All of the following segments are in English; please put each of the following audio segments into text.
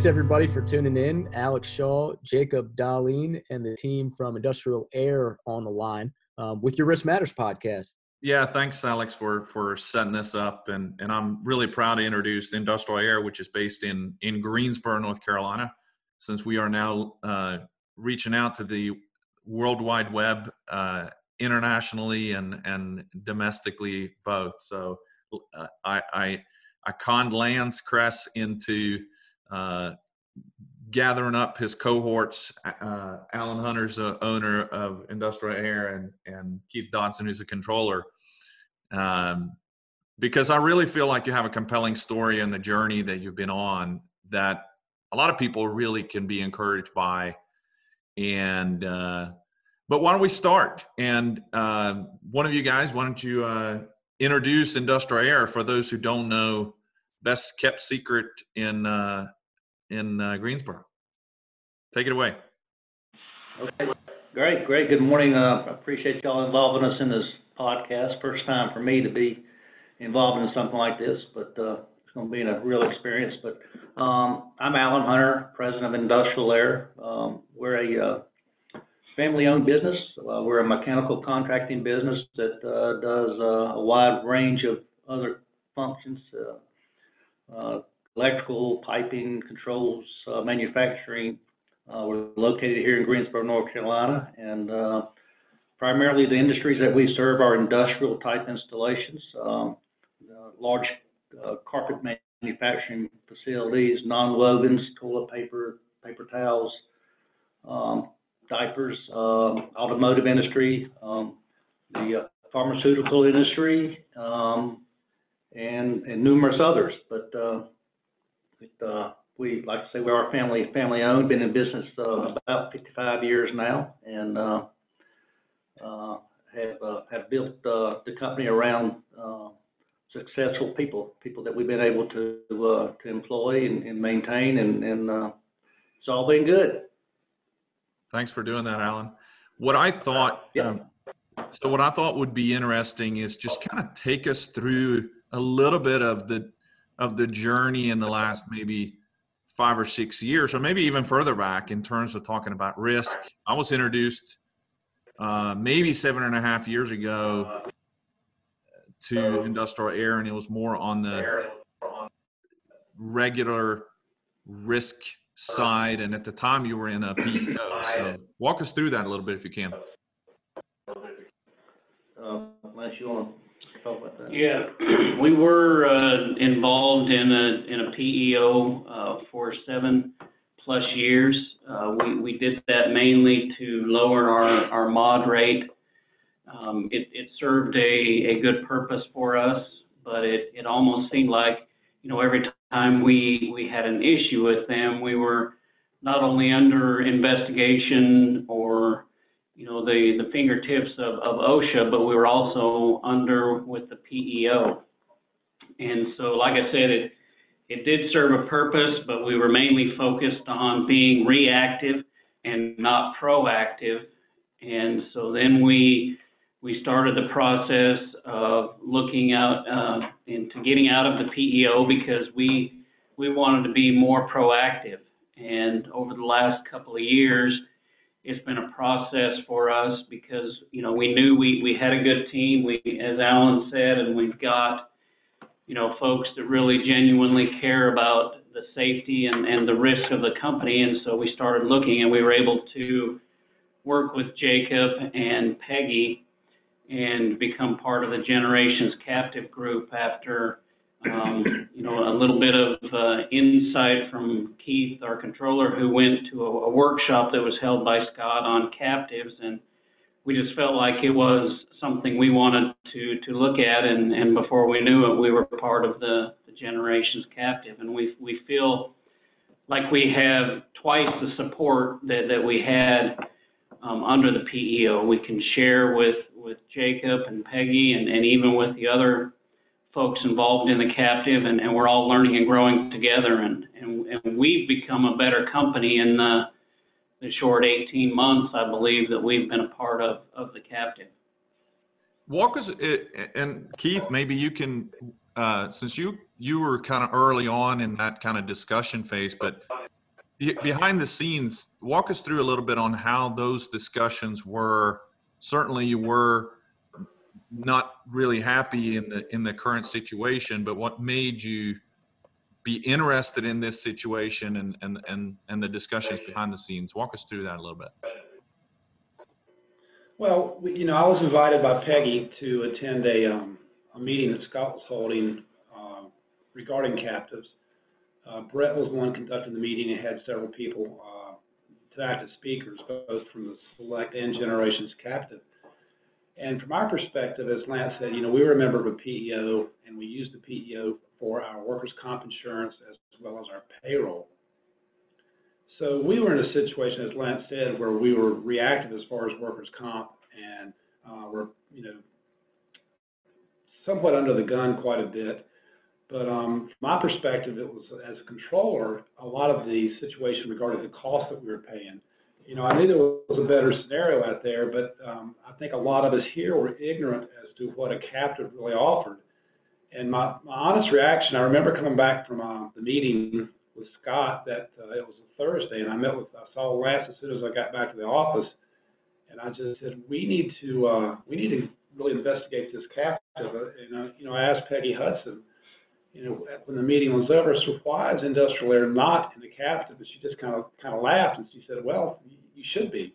Thanks everybody for tuning in. Alex Shaw, Jacob Darlene, and the team from Industrial Air on the line um, with your Risk Matters podcast. Yeah, thanks, Alex, for for setting this up, and and I'm really proud to introduce Industrial Air, which is based in in Greensboro, North Carolina. Since we are now uh, reaching out to the World Wide Web uh, internationally and and domestically both, so uh, I, I I conned Lance Kress into uh, gathering up his cohorts. Uh, Alan Hunter's the owner of Industrial Air, and and Keith Dodson, who's a controller. Um, because I really feel like you have a compelling story and the journey that you've been on that a lot of people really can be encouraged by. And uh, but why don't we start? And uh, one of you guys, why don't you uh, introduce Industrial Air for those who don't know? Best kept secret in uh, in uh, Greensboro. Take it away. Okay, great, great. Good morning. Uh, I appreciate y'all involving us in this podcast. First time for me to be involved in something like this, but uh, it's going to be a real experience. But um, I'm Alan Hunter, president of Industrial Air. Um, we're a uh, family-owned business. Uh, we're a mechanical contracting business that uh, does uh, a wide range of other functions. Uh, uh, electrical, piping, controls, uh, manufacturing. Uh, we're located here in Greensboro, North Carolina, and uh, primarily the industries that we serve are industrial type installations, um, uh, large uh, carpet manufacturing facilities, non-wovens, toilet paper, paper towels, um, diapers, um, automotive industry, um, the uh, pharmaceutical industry, um, and, and numerous others. But uh, uh, we, like I say, we are family, family owned, been in business, uh, about fifty-five years now, and, uh, uh, have, uh, have built, uh, the company around, uh, successful people, people that we've been able to, uh, to employ and, and maintain, and, and, uh, it's all been good. Thanks for doing that, Alan. What I thought, Yeah. um, so what I thought would be interesting is just kind of take us through a little bit of the of the journey in the last maybe five or six years, or maybe even further back in terms of talking about risk. I was introduced uh, maybe seven and a half years ago to industrial air, and it was more on the regular risk side. And at the time, you were in a PEO. So walk us through that a little bit if you can. Uh, you want that. Yeah, we were uh, involved in a, in a PEO uh, for seven plus years. Uh, We, we did that mainly to lower our, our mod rate. Um, It, it served a, a good purpose for us, but it, it almost seemed like, you know, every time we, we had an issue with them, we were not only under investigation or you know, the, the fingertips of, of OSHA, but we were also under with the PEO. And so, like I said, it, it did serve a purpose, but we were mainly focused on being reactive and not proactive. And so then we, we started the process of looking out, uh, into getting out of the PEO because we, we wanted to be more proactive. And over the last couple of years, it's been a process for us because, you know, we knew we, we had a good team. We, as Alan said, and we've got, you know, folks that really genuinely care about the safety and, and the risk of the company. And so we started looking and we were able to work with Jacob and Peggy and become part of the Generations Captive Group after, um, you know, a little bit of uh, insight from Keith, our controller, who went to a, a workshop that was held by Scott on captives, and we just felt like it was something we wanted to to look at, and and before we knew it, we were part of the, the Generations Captive, and we we feel like we have twice the support that that we had um, under the PEO. We can share with with Jacob and Peggy, and and even with the other folks involved in the captive, and, and we're all learning and growing together. And, and, and we've become a better company in the, the short 18 months, I believe, that we've been a part of, of the captive. Walk us, and Keith, maybe you can uh, since you you were kind of early on in that kind of discussion phase, but behind the scenes, walk us through a little bit on how those discussions were. Certainly, you were not really happy in the in the current situation, but what made you be interested in this situation and and and and the discussions behind the scenes? Walk us through that a little bit. Well, you know, I was invited by Peggy to attend a, um, a meeting that Scott was holding, um, regarding captives. Uh, Brett was the one conducting the meeting and had several people, uh, to act as speakers, both from the select and generations captive. And from our perspective, as Lance said, you know, we were a member of a PEO and we used the PEO for our workers' comp insurance as well as our payroll. So we were in a situation, as Lance said, where we were reactive as far as workers' comp and uh, we're, you know, somewhat under the gun quite a bit. But um, from my perspective, it was, as a controller, a lot of the situation regarding the cost that we were paying. You know, I knew there was a better scenario out there, but um, I think a lot of us here were ignorant as to what a captive really offered. And my, my honest reaction, I remember coming back from uh, the meeting with Scott that uh, it was a Thursday, and I met with, I saw Lance as soon as I got back to the office, and I just said, we need to, uh, we need to really investigate this captive. And, uh, you know, I asked Peggy Hudson, you know, when the meeting was over, so why is industrial air not in the captive? And she just kind of, kind of laughed, and she said, well, you should be.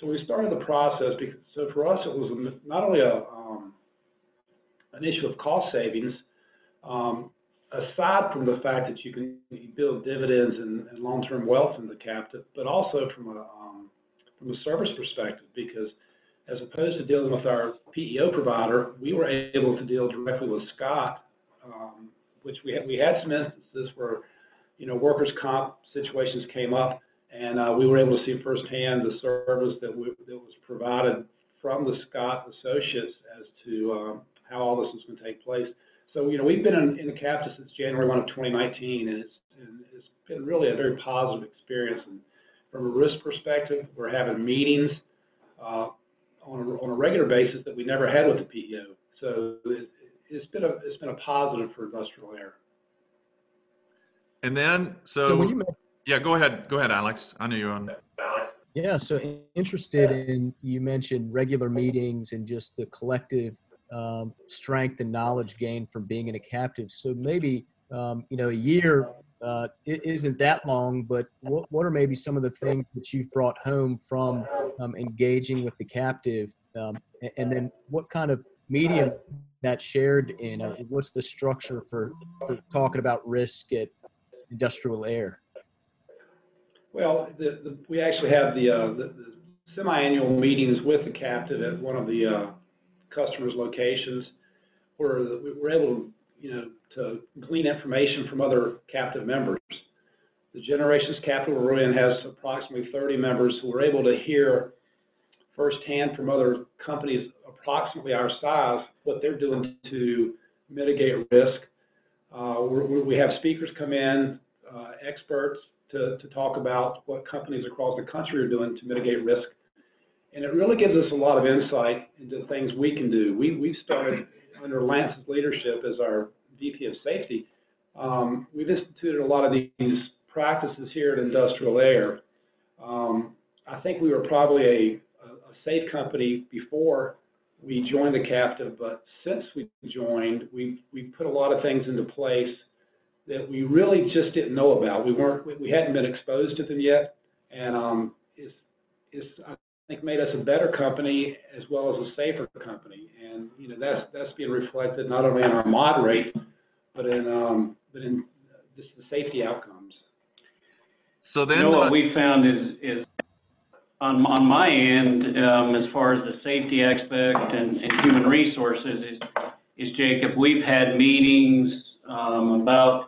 So we started the process, because, so for us, it was not only a, um, an issue of cost savings, um, aside from the fact that you can build dividends and, and long-term wealth in the captive, but also from a, um, from a service perspective, because as opposed to dealing with our PEO provider, we were able to deal directly with Scott, um, which we had, we had some instances where, you know, workers' comp situations came up, and uh, we were able to see firsthand the service that, we, that was provided from the Scott associates as to um, how all this was going to take place. So, you know, we've been in, in the captive since January 1 of 2019, and it's, and it's been really a very positive experience. And from a risk perspective, we're having meetings uh, on, a, on a regular basis that we never had with the PEO. So it, it's been a it's been a positive for industrial air. And then, So so, when you men- yeah, go ahead, go ahead, Alex. I knew you on. Yeah, so interested in, you mentioned regular meetings and just the collective um, strength and knowledge gained from being in a captive. So maybe, um, you know, a year uh, it isn't that long, but what, what are maybe some of the things that you've brought home from um, engaging with the captive? Um, a- and then what kind of medium that shared in? Uh, what's the structure for, for talking about risk at industrial air? Well, the, the, we actually have the, uh, the, the semi-annual meetings with the captive at one of the, uh, customers' locations where the- we we're able to, you know, to glean information from other captive members. The Generations Captive we're in has approximately thirty members who are able to hear firsthand from other companies approximately our size, what they're doing to mitigate risk. Uh, we're, we we have speakers come in, uh, experts to, talk about what companies across the country are doing to mitigate risk. And it really gives us a lot of insight into things we can do. We, we've started under Lance's leadership as our VP of Safety. Um, we've instituted a lot of these practices here at Industrial Air. Um, I think we were probably a safe company before we joined the captive, but since we joined, we, we put a lot of things into place that we really just didn't know about. We weren't, we- we hadn't been exposed to them yet. And, um, it's, it's, I think made us a better company as well as a safer company. And, you know, that's, that's being reflected not only in our mod rate, but in, um, but in just the safety outcomes. So then, You know uh, what we found is, is on, on my end, um, as far as the safety aspect and, and human resources is, is Jacob, we've had meetings, um, about,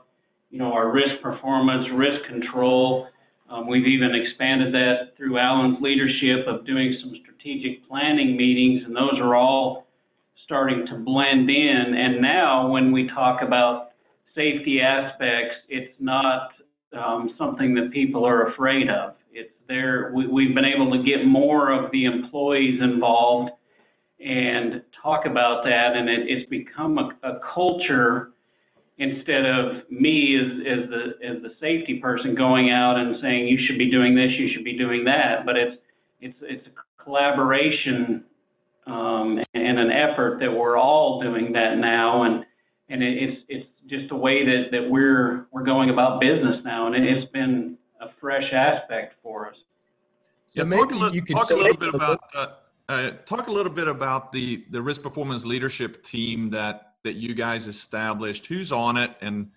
you know, our risk performance, risk control. Um, we've even expanded that through Alan's leadership of doing some strategic planning meetings, and those are all starting to blend in. And now, when we talk about safety aspects, it's not um, something that people are afraid of. It's there, we, we've been able to get more of the employees involved and talk about that, and it, it's become a, a culture instead of me as, as the as the safety person going out and saying you should be doing this, you should be doing that. But it's it's it's a collaboration um, and an effort that we're all doing that now, and and it's it's just a way that, that we're we're going about business now, and it's been a fresh aspect for us. Yeah, So talk a maybe little, you could talk a little bit about uh, uh, talk a little bit about the the risk performance leadership team that that you guys established. Who's on it, and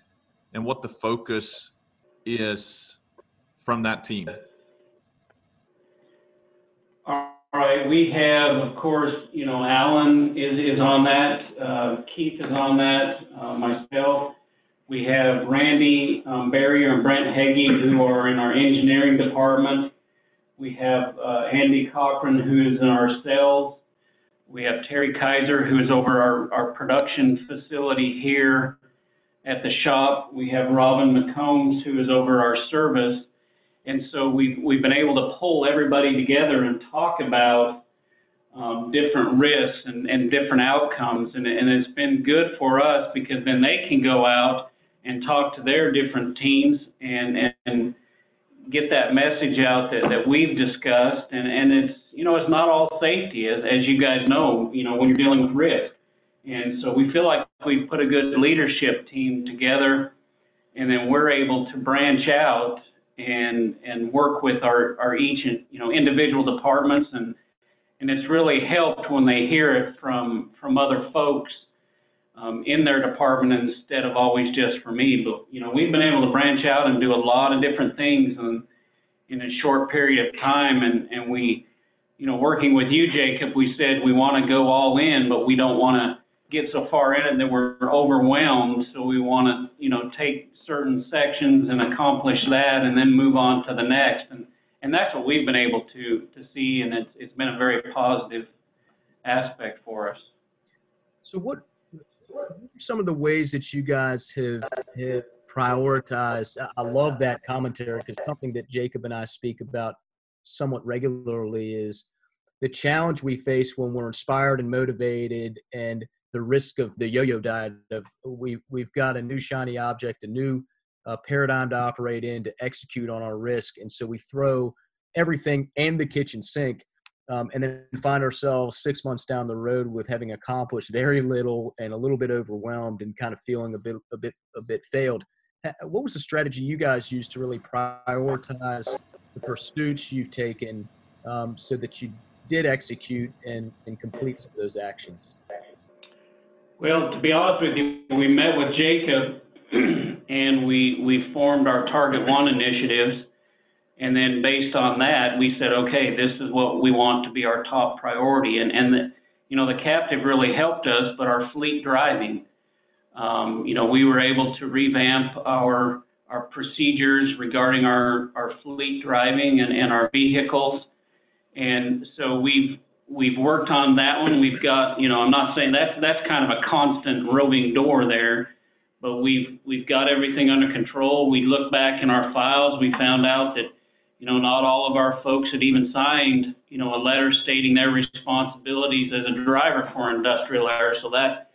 and what the focus is from that team. All right, we have, of course, you know, Alan is, is on that, uh, Keith is on that, uh, myself. We have Randy, um, Barrier and Brent Heggie who are in our engineering department. We have, uh, Andy Cochran who is in our sales. We have Terry Kaiser who is over our, our production facility here at the shop. We have Robin McCombs who is over our service. And so we've, we've been able to pull everybody together and talk about um, different risks and, and different outcomes. And, and it's been good for us because then they can go out and talk to their different teams and, and, get that message out that, that we've discussed. And, and it's, you know, it's not all safety, as, as you guys know, you know, when you're dealing with risk. And so we feel like we've put a good leadership team together and then we're able to branch out and and work with our our each you know individual departments and and it's really helped when they hear it from from other folks um, in their department instead of always just for me. But you know we've been able to branch out and do a lot of different things in in a short period of time and and we you know working with you Jacob we said we want to go all in but we don't want to get so far in it that we're overwhelmed so we want to you know take certain sections and accomplish that and then move on to the next. And, and that's what we've been able to, to see, and it's, it's been a very positive aspect for us. So what, what are some of the ways that you guys have, have prioritized? I- love that commentary because something that Jacob and I speak about somewhat regularly is the challenge we face when we're inspired and motivated and the risk of the yo-yo diet of we we've got a new shiny object, a new uh, paradigm to operate in to execute on our risk, and so we throw everything and the kitchen sink, um, and then find ourselves six months down the road with having accomplished very little and a little bit overwhelmed and kind of feeling a bit a bit a bit failed. What was the strategy you guys used to really prioritize the pursuits you've taken um, so that you did execute and, and complete some of those actions? Well, to be honest with you, we met with Jacob and we, we formed our Target One initiatives. And then based on that, we said, okay, this is what we want to be our top priority. And, and the, you know, the captive really helped us, but our fleet driving, um, you know, we were able to revamp our, our procedures regarding our, our fleet driving and, and our vehicles. And so we've, we've worked on that one. We've got, you know, I'm not saying that's, that's kind of a constant roving door there, but we've, we've got everything under control. We look back in our files, we found out that, you know, not all of our folks had even signed, you know, a letter stating their responsibilities as a driver for industrial air. So that,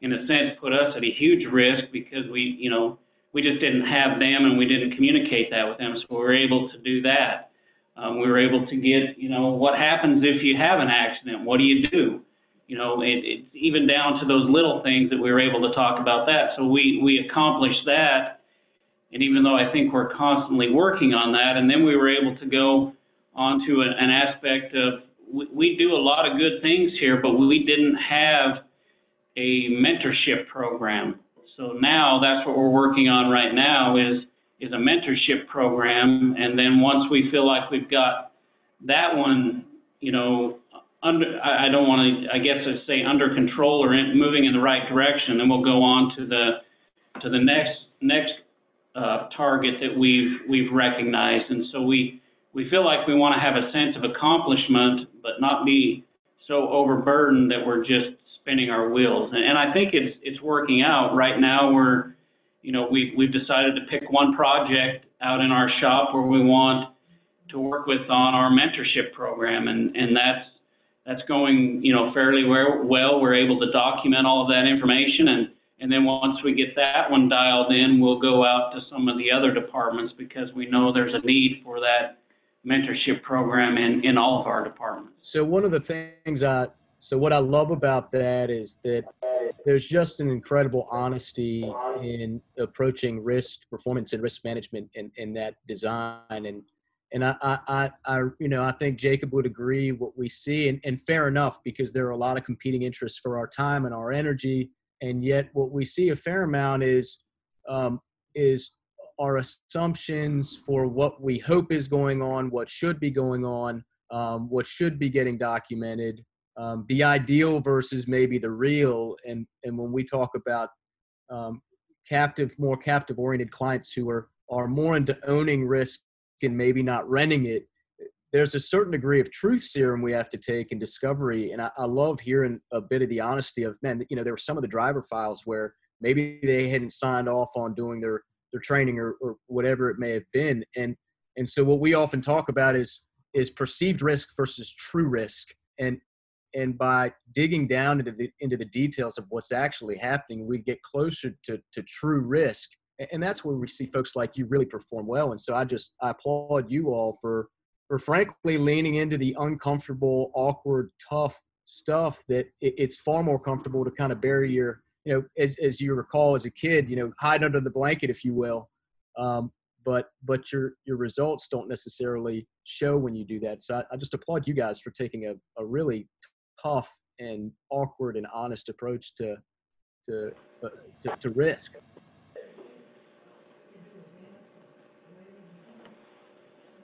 in a sense, put us at a huge risk because we, you know, we just didn't have them and we didn't communicate that with them. So we were able to do that. Um, we were able to get, you know, what happens if you have an accident? What do you do? You know, it, it's even down to those little things that we were able to talk about that. So we, we accomplished that. And even though I think we're constantly working on that, and then we were able to go onto an, an aspect of we, we do a lot of good things here, but we didn't have a mentorship program. So now that's what we're working on right now is is a mentorship program, and then once we feel like we've got that one, you know, under I, don't want to I guess I say under control or in, moving in the right direction, then we'll go on to the to the next next uh, target that we've we've recognized, and so we we feel like we want to have a sense of accomplishment, but not be so overburdened that we're just spinning our wheels. And, and I think it's it's working out right now. We're you know, we've, we've decided to pick one project out in our shop where we want to work with on our mentorship program. And, and that's, that's going, you know, fairly well. We're able to document all of that information and, And then once we get that one dialed in, we'll go out to some of the other departments because we know there's a need for that mentorship program in, in all of our departments. So one of the things I so what I love about that is that there's just an incredible honesty in approaching risk, performance, and risk management in, in that design. And and I, I, I, you know, I think Jacob would agree what we see, and, and fair enough because there are a lot of competing interests for our time and our energy, and yet what we see a fair amount is um, is our assumptions for what we hope is going on, what should be going on, um, what should be getting documented, um, the ideal versus maybe the real. And and when we talk about um, captive, more captive oriented clients who are are more into owning risk and maybe not renting it, there's a certain degree of truth serum we have to take in discovery. And I, I love hearing a bit of the honesty of man. You know, there were some of the driver files where maybe they hadn't signed off on doing their their training or, or whatever it may have been. And and so what we often talk about is is perceived risk versus true risk. And and by digging down into the into the details of what's actually happening, we get closer to to true risk. And that's where we see folks like you really perform well. And so I just I applaud you all for for frankly leaning into the uncomfortable, awkward, tough stuff that it's far more comfortable to kind of bury your you know, as, as you recall as a kid, you know, hide under the blanket, if you will. Um, but but your your results don't necessarily show when you do that. So I, I just applaud you guys for taking a, a really tough and awkward and honest approach to to uh, to, to risk.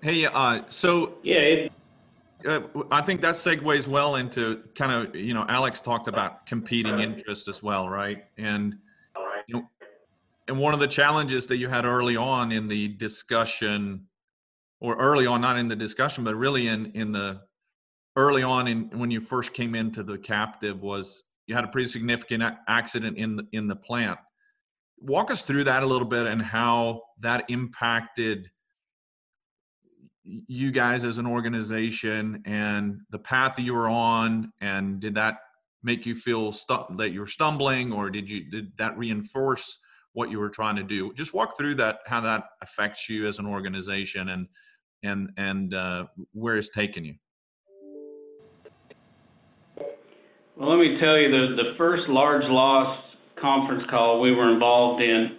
Hey, uh, so yeah, it, uh, I think that segues well into kind of you know Alex talked about competing interest as well, right? And you know, and one of the challenges that you had early on in the discussion, or early on, not in the discussion, but really in in the early on in when you first came into the captive was you had a pretty significant accident in the in the plant. Walk us through that a little bit and how that impacted you guys as an organization and the path that you were on and did that make you feel stu- that you're stumbling or did you did that reinforce what you were trying to do just walk through that how that affects you as an organization and and and uh, where it's taken you well let me tell you the the first large loss conference call we were involved in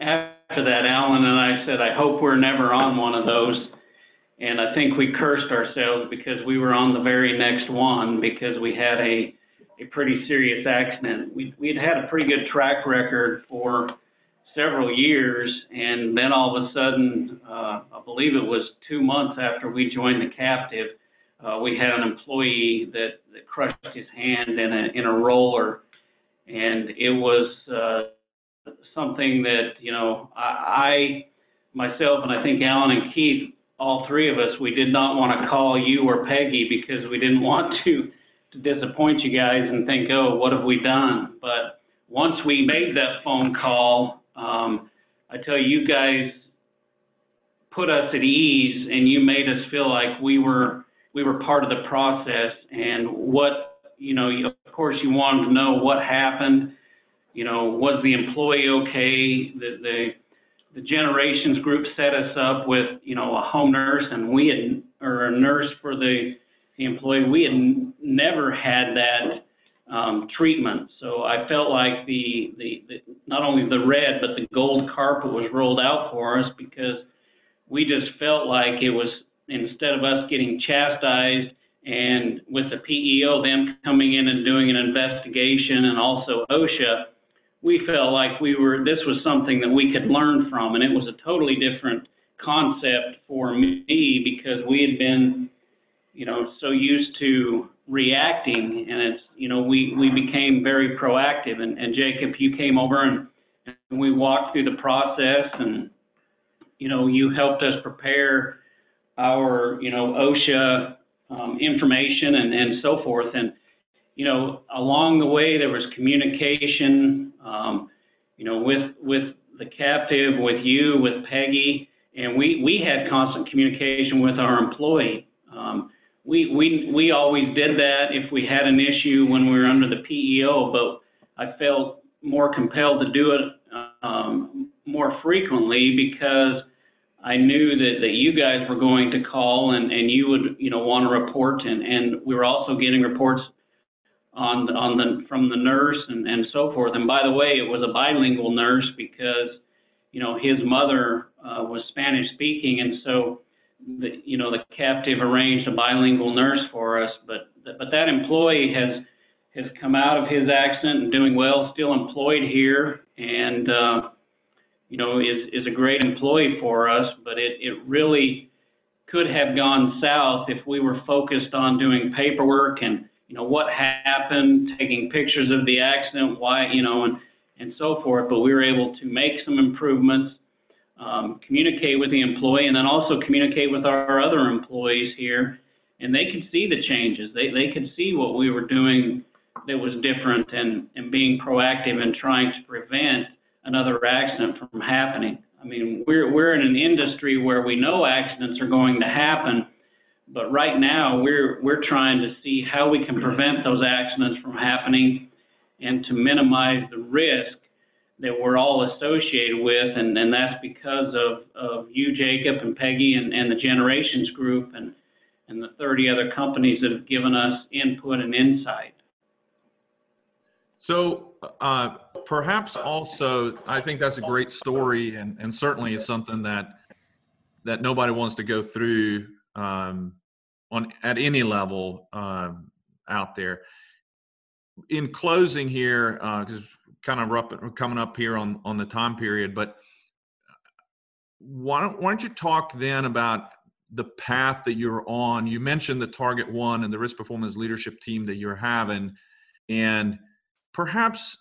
after that alan and i said i hope we're never on one of those and I think we cursed ourselves because we were on the very next one because we had a a pretty serious accident. We we'd had a pretty good track record for several years, and then all of a sudden, uh, I believe it was two months after we joined the captive, uh, we had an employee that, that crushed his hand in a in a roller, and it was uh, something that you know I, I myself and I think Alan and Keith all three of us, we did not want to call you or Peggy because we didn't want to, to disappoint you guys and think, oh, what have we done? But once we made that phone call, um, I tell you, you guys put us at ease and you made us feel like we were we were part of the process and what you know of course you wanted to know what happened you know was the employee okay the the the generations group set us up with, you know, a home nurse and we had, or a nurse for the, the employee. We had never had that um, treatment. So I felt like the, the, the, not only the red, but the gold carpet was rolled out for us because we just felt like it was, instead of us getting chastised and with the PEO, them coming in and doing an investigation and also OSHA, we felt like we were this was something that we could learn from. And it was a totally different concept for me because we had been you know so used to reacting. And it's you know we we became very proactive. And, and jacob you came over and, and we walked through the process and you know you helped us prepare our you know osha um, information and and so forth and you know, along the way there was communication, um, you know, with with the captive, with you, with Peggy, and we we had constant communication with our employee. Um, we we we always did that if we had an issue when we were under the PEO, but I felt more compelled to do it um, more frequently because I knew that, that you guys were going to call and, and you would, you know, want to report. And, and we were also getting reports on the, on the from the nurse and, and so forth. And by the way, it was a bilingual nurse because, you know, his mother uh, was Spanish speaking. And so the, you know, the captive arranged a bilingual nurse for us, but but that employee has has come out of his accident and doing well, still employed here, and uh, you know is is a great employee for us. But it it really could have gone south if we were focused on doing paperwork and you know what happened, taking pictures of the accident, why you know, and and so forth. But we were able to make some improvements, um, communicate with the employee, and then also communicate with our other employees here, and they could see the changes. They they could see what we were doing that was different and, and being proactive and trying to prevent another accident from happening. I mean, we're, we're in an industry where we know accidents are going to happen, but right now we're, we're trying to see how we can prevent those accidents from happening and to minimize the risk that we're all associated with. And, and that's because of, of you, Jacob, and Peggy, and, and the Generations Group, and, and the 30 other companies that have given us input and insight. So uh, perhaps also, I think that's a great story, and, and certainly is something that that nobody wants to go through um, on at any level um, out there. In closing here, because uh, kind of coming up here on on the time period, but why don't, why don't you talk then about the path that you're on? You mentioned the Target One and the risk performance leadership team that you're having, and perhaps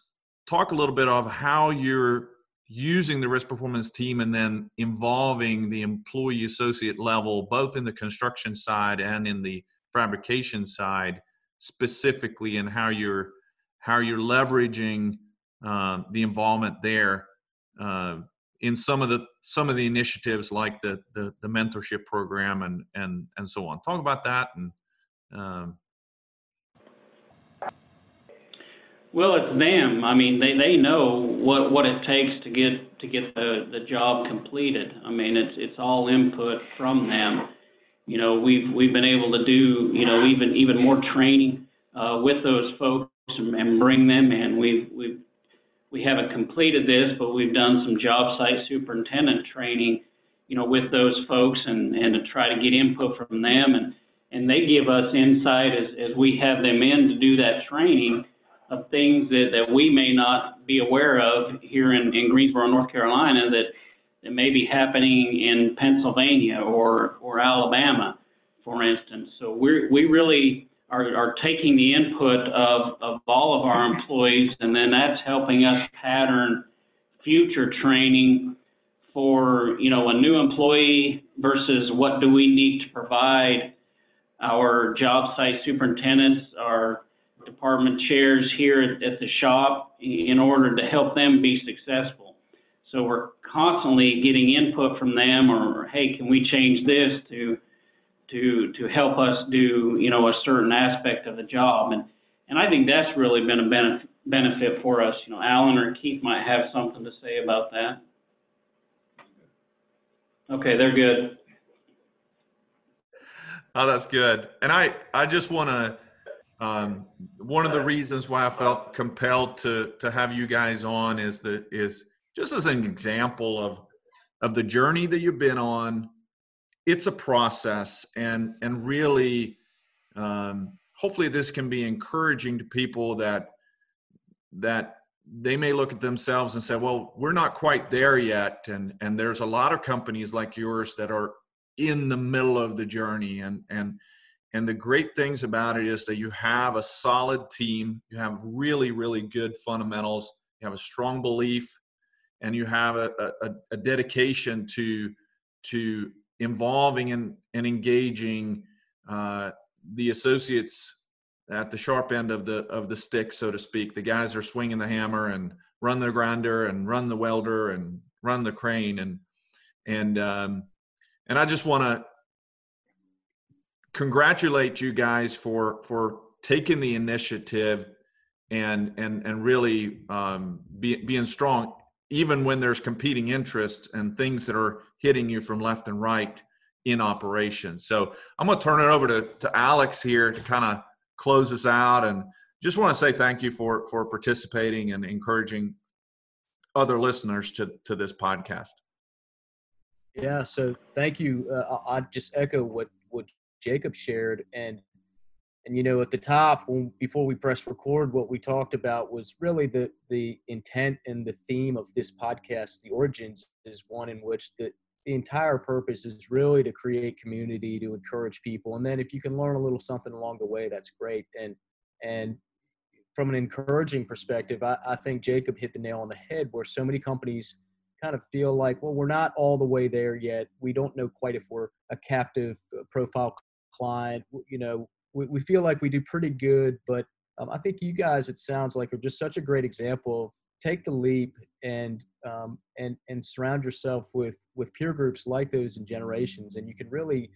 talk a little bit of how you're using the risk performance team and then involving the employee associate level, both in the construction side and in the fabrication side, specifically, and how you're how you're leveraging uh, the involvement there uh, in some of the some of the initiatives like the, the the, mentorship program and and and so on. Talk about that and um, Well, it's them. I mean, they, they know what, what it takes to get to get the, the job completed. I mean, it's it's all input from them. You know, we've we've been able to do you know even even more training uh, with those folks and, and bring them in. We've we've we haven't completed this, but we've done some job site superintendent training, you know, with those folks and and to try to get input from them and and they give us insight as as we have them in to do that training of things that, that we may not be aware of here in, in Greensboro, North Carolina, that, that may be happening in Pennsylvania or, or Alabama, for instance. So we we really are, are taking the input of, of all of our employees, and then that's helping us pattern future training for you know a new employee versus what do we need to provide our job site superintendents, our department chairs here at, at the shop in order to help them be successful. So we're constantly getting input from them or, hey, can we change this to to to help us do you know a certain aspect of the job and and I think that's really been a benefit benefit for us. You know, Alan or Keith might have something to say about that. Okay, they're good. Oh, that's good. And I I just want to um, one of the reasons why I felt compelled to to have you guys on is that is just as an example of of the journey that you've been on. It's a process, and and really, um, hopefully, this can be encouraging to people that that they may look at themselves and say, "Well, we're not quite there yet," and and there's a lot of companies like yours that are in the middle of the journey, and and and the great things about it is that you have a solid team, you have really, really good fundamentals, you have a strong belief, and you have a, a, a dedication to to involving and, and engaging uh, the associates at the sharp end of the of the stick, so to speak. The guys are swinging the hammer and run the grinder and run the welder and run the crane and and um, and I just want to congratulate you guys for for taking the initiative and and and really um, be, being strong even when there's competing interests and things that are hitting you from left and right in operation. So I'm going to turn it over to, to Alex here to kind of close us out and just want to say thank you for for participating and encouraging other listeners to to this podcast. Yeah, so thank you. Uh, I just echo what Jacob shared, and and you know at the top when, before we press record, what we talked about was really the the intent and the theme of this podcast. The origins is one in which the the entire purpose is really to create community, to encourage people, and then if you can learn a little something along the way, that's great. And and from an encouraging perspective, I, I think Jacob hit the nail on the head where so many companies kind of feel like, well, we're not all the way there yet. We don't know quite if we're a captive uh, profile client. You know, we, we feel like we do pretty good, but um, I think you guys, it sounds like, are just such a great example take the leap and um, and and surround yourself with with peer groups like those in generations, and you can really,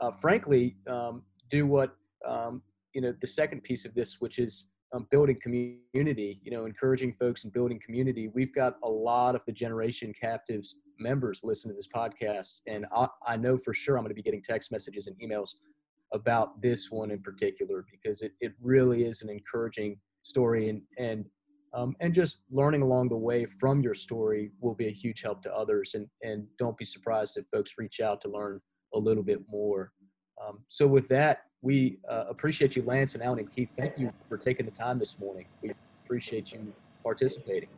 uh, frankly, um, do what um, you know. The second piece of this, which is um, building community, you know, encouraging folks and building community. We've got a lot of the Generation Captives members listen to this podcast, and I, I know for sure I'm going to be getting text messages and emails about this one in particular because it, it really is an encouraging story and and um, and just learning along the way from your story will be a huge help to others and and don't be surprised if folks reach out to learn a little bit more um, so with that we uh, appreciate you, Lance and Alan and Keith. Thank you for taking the time this morning. We appreciate you participating.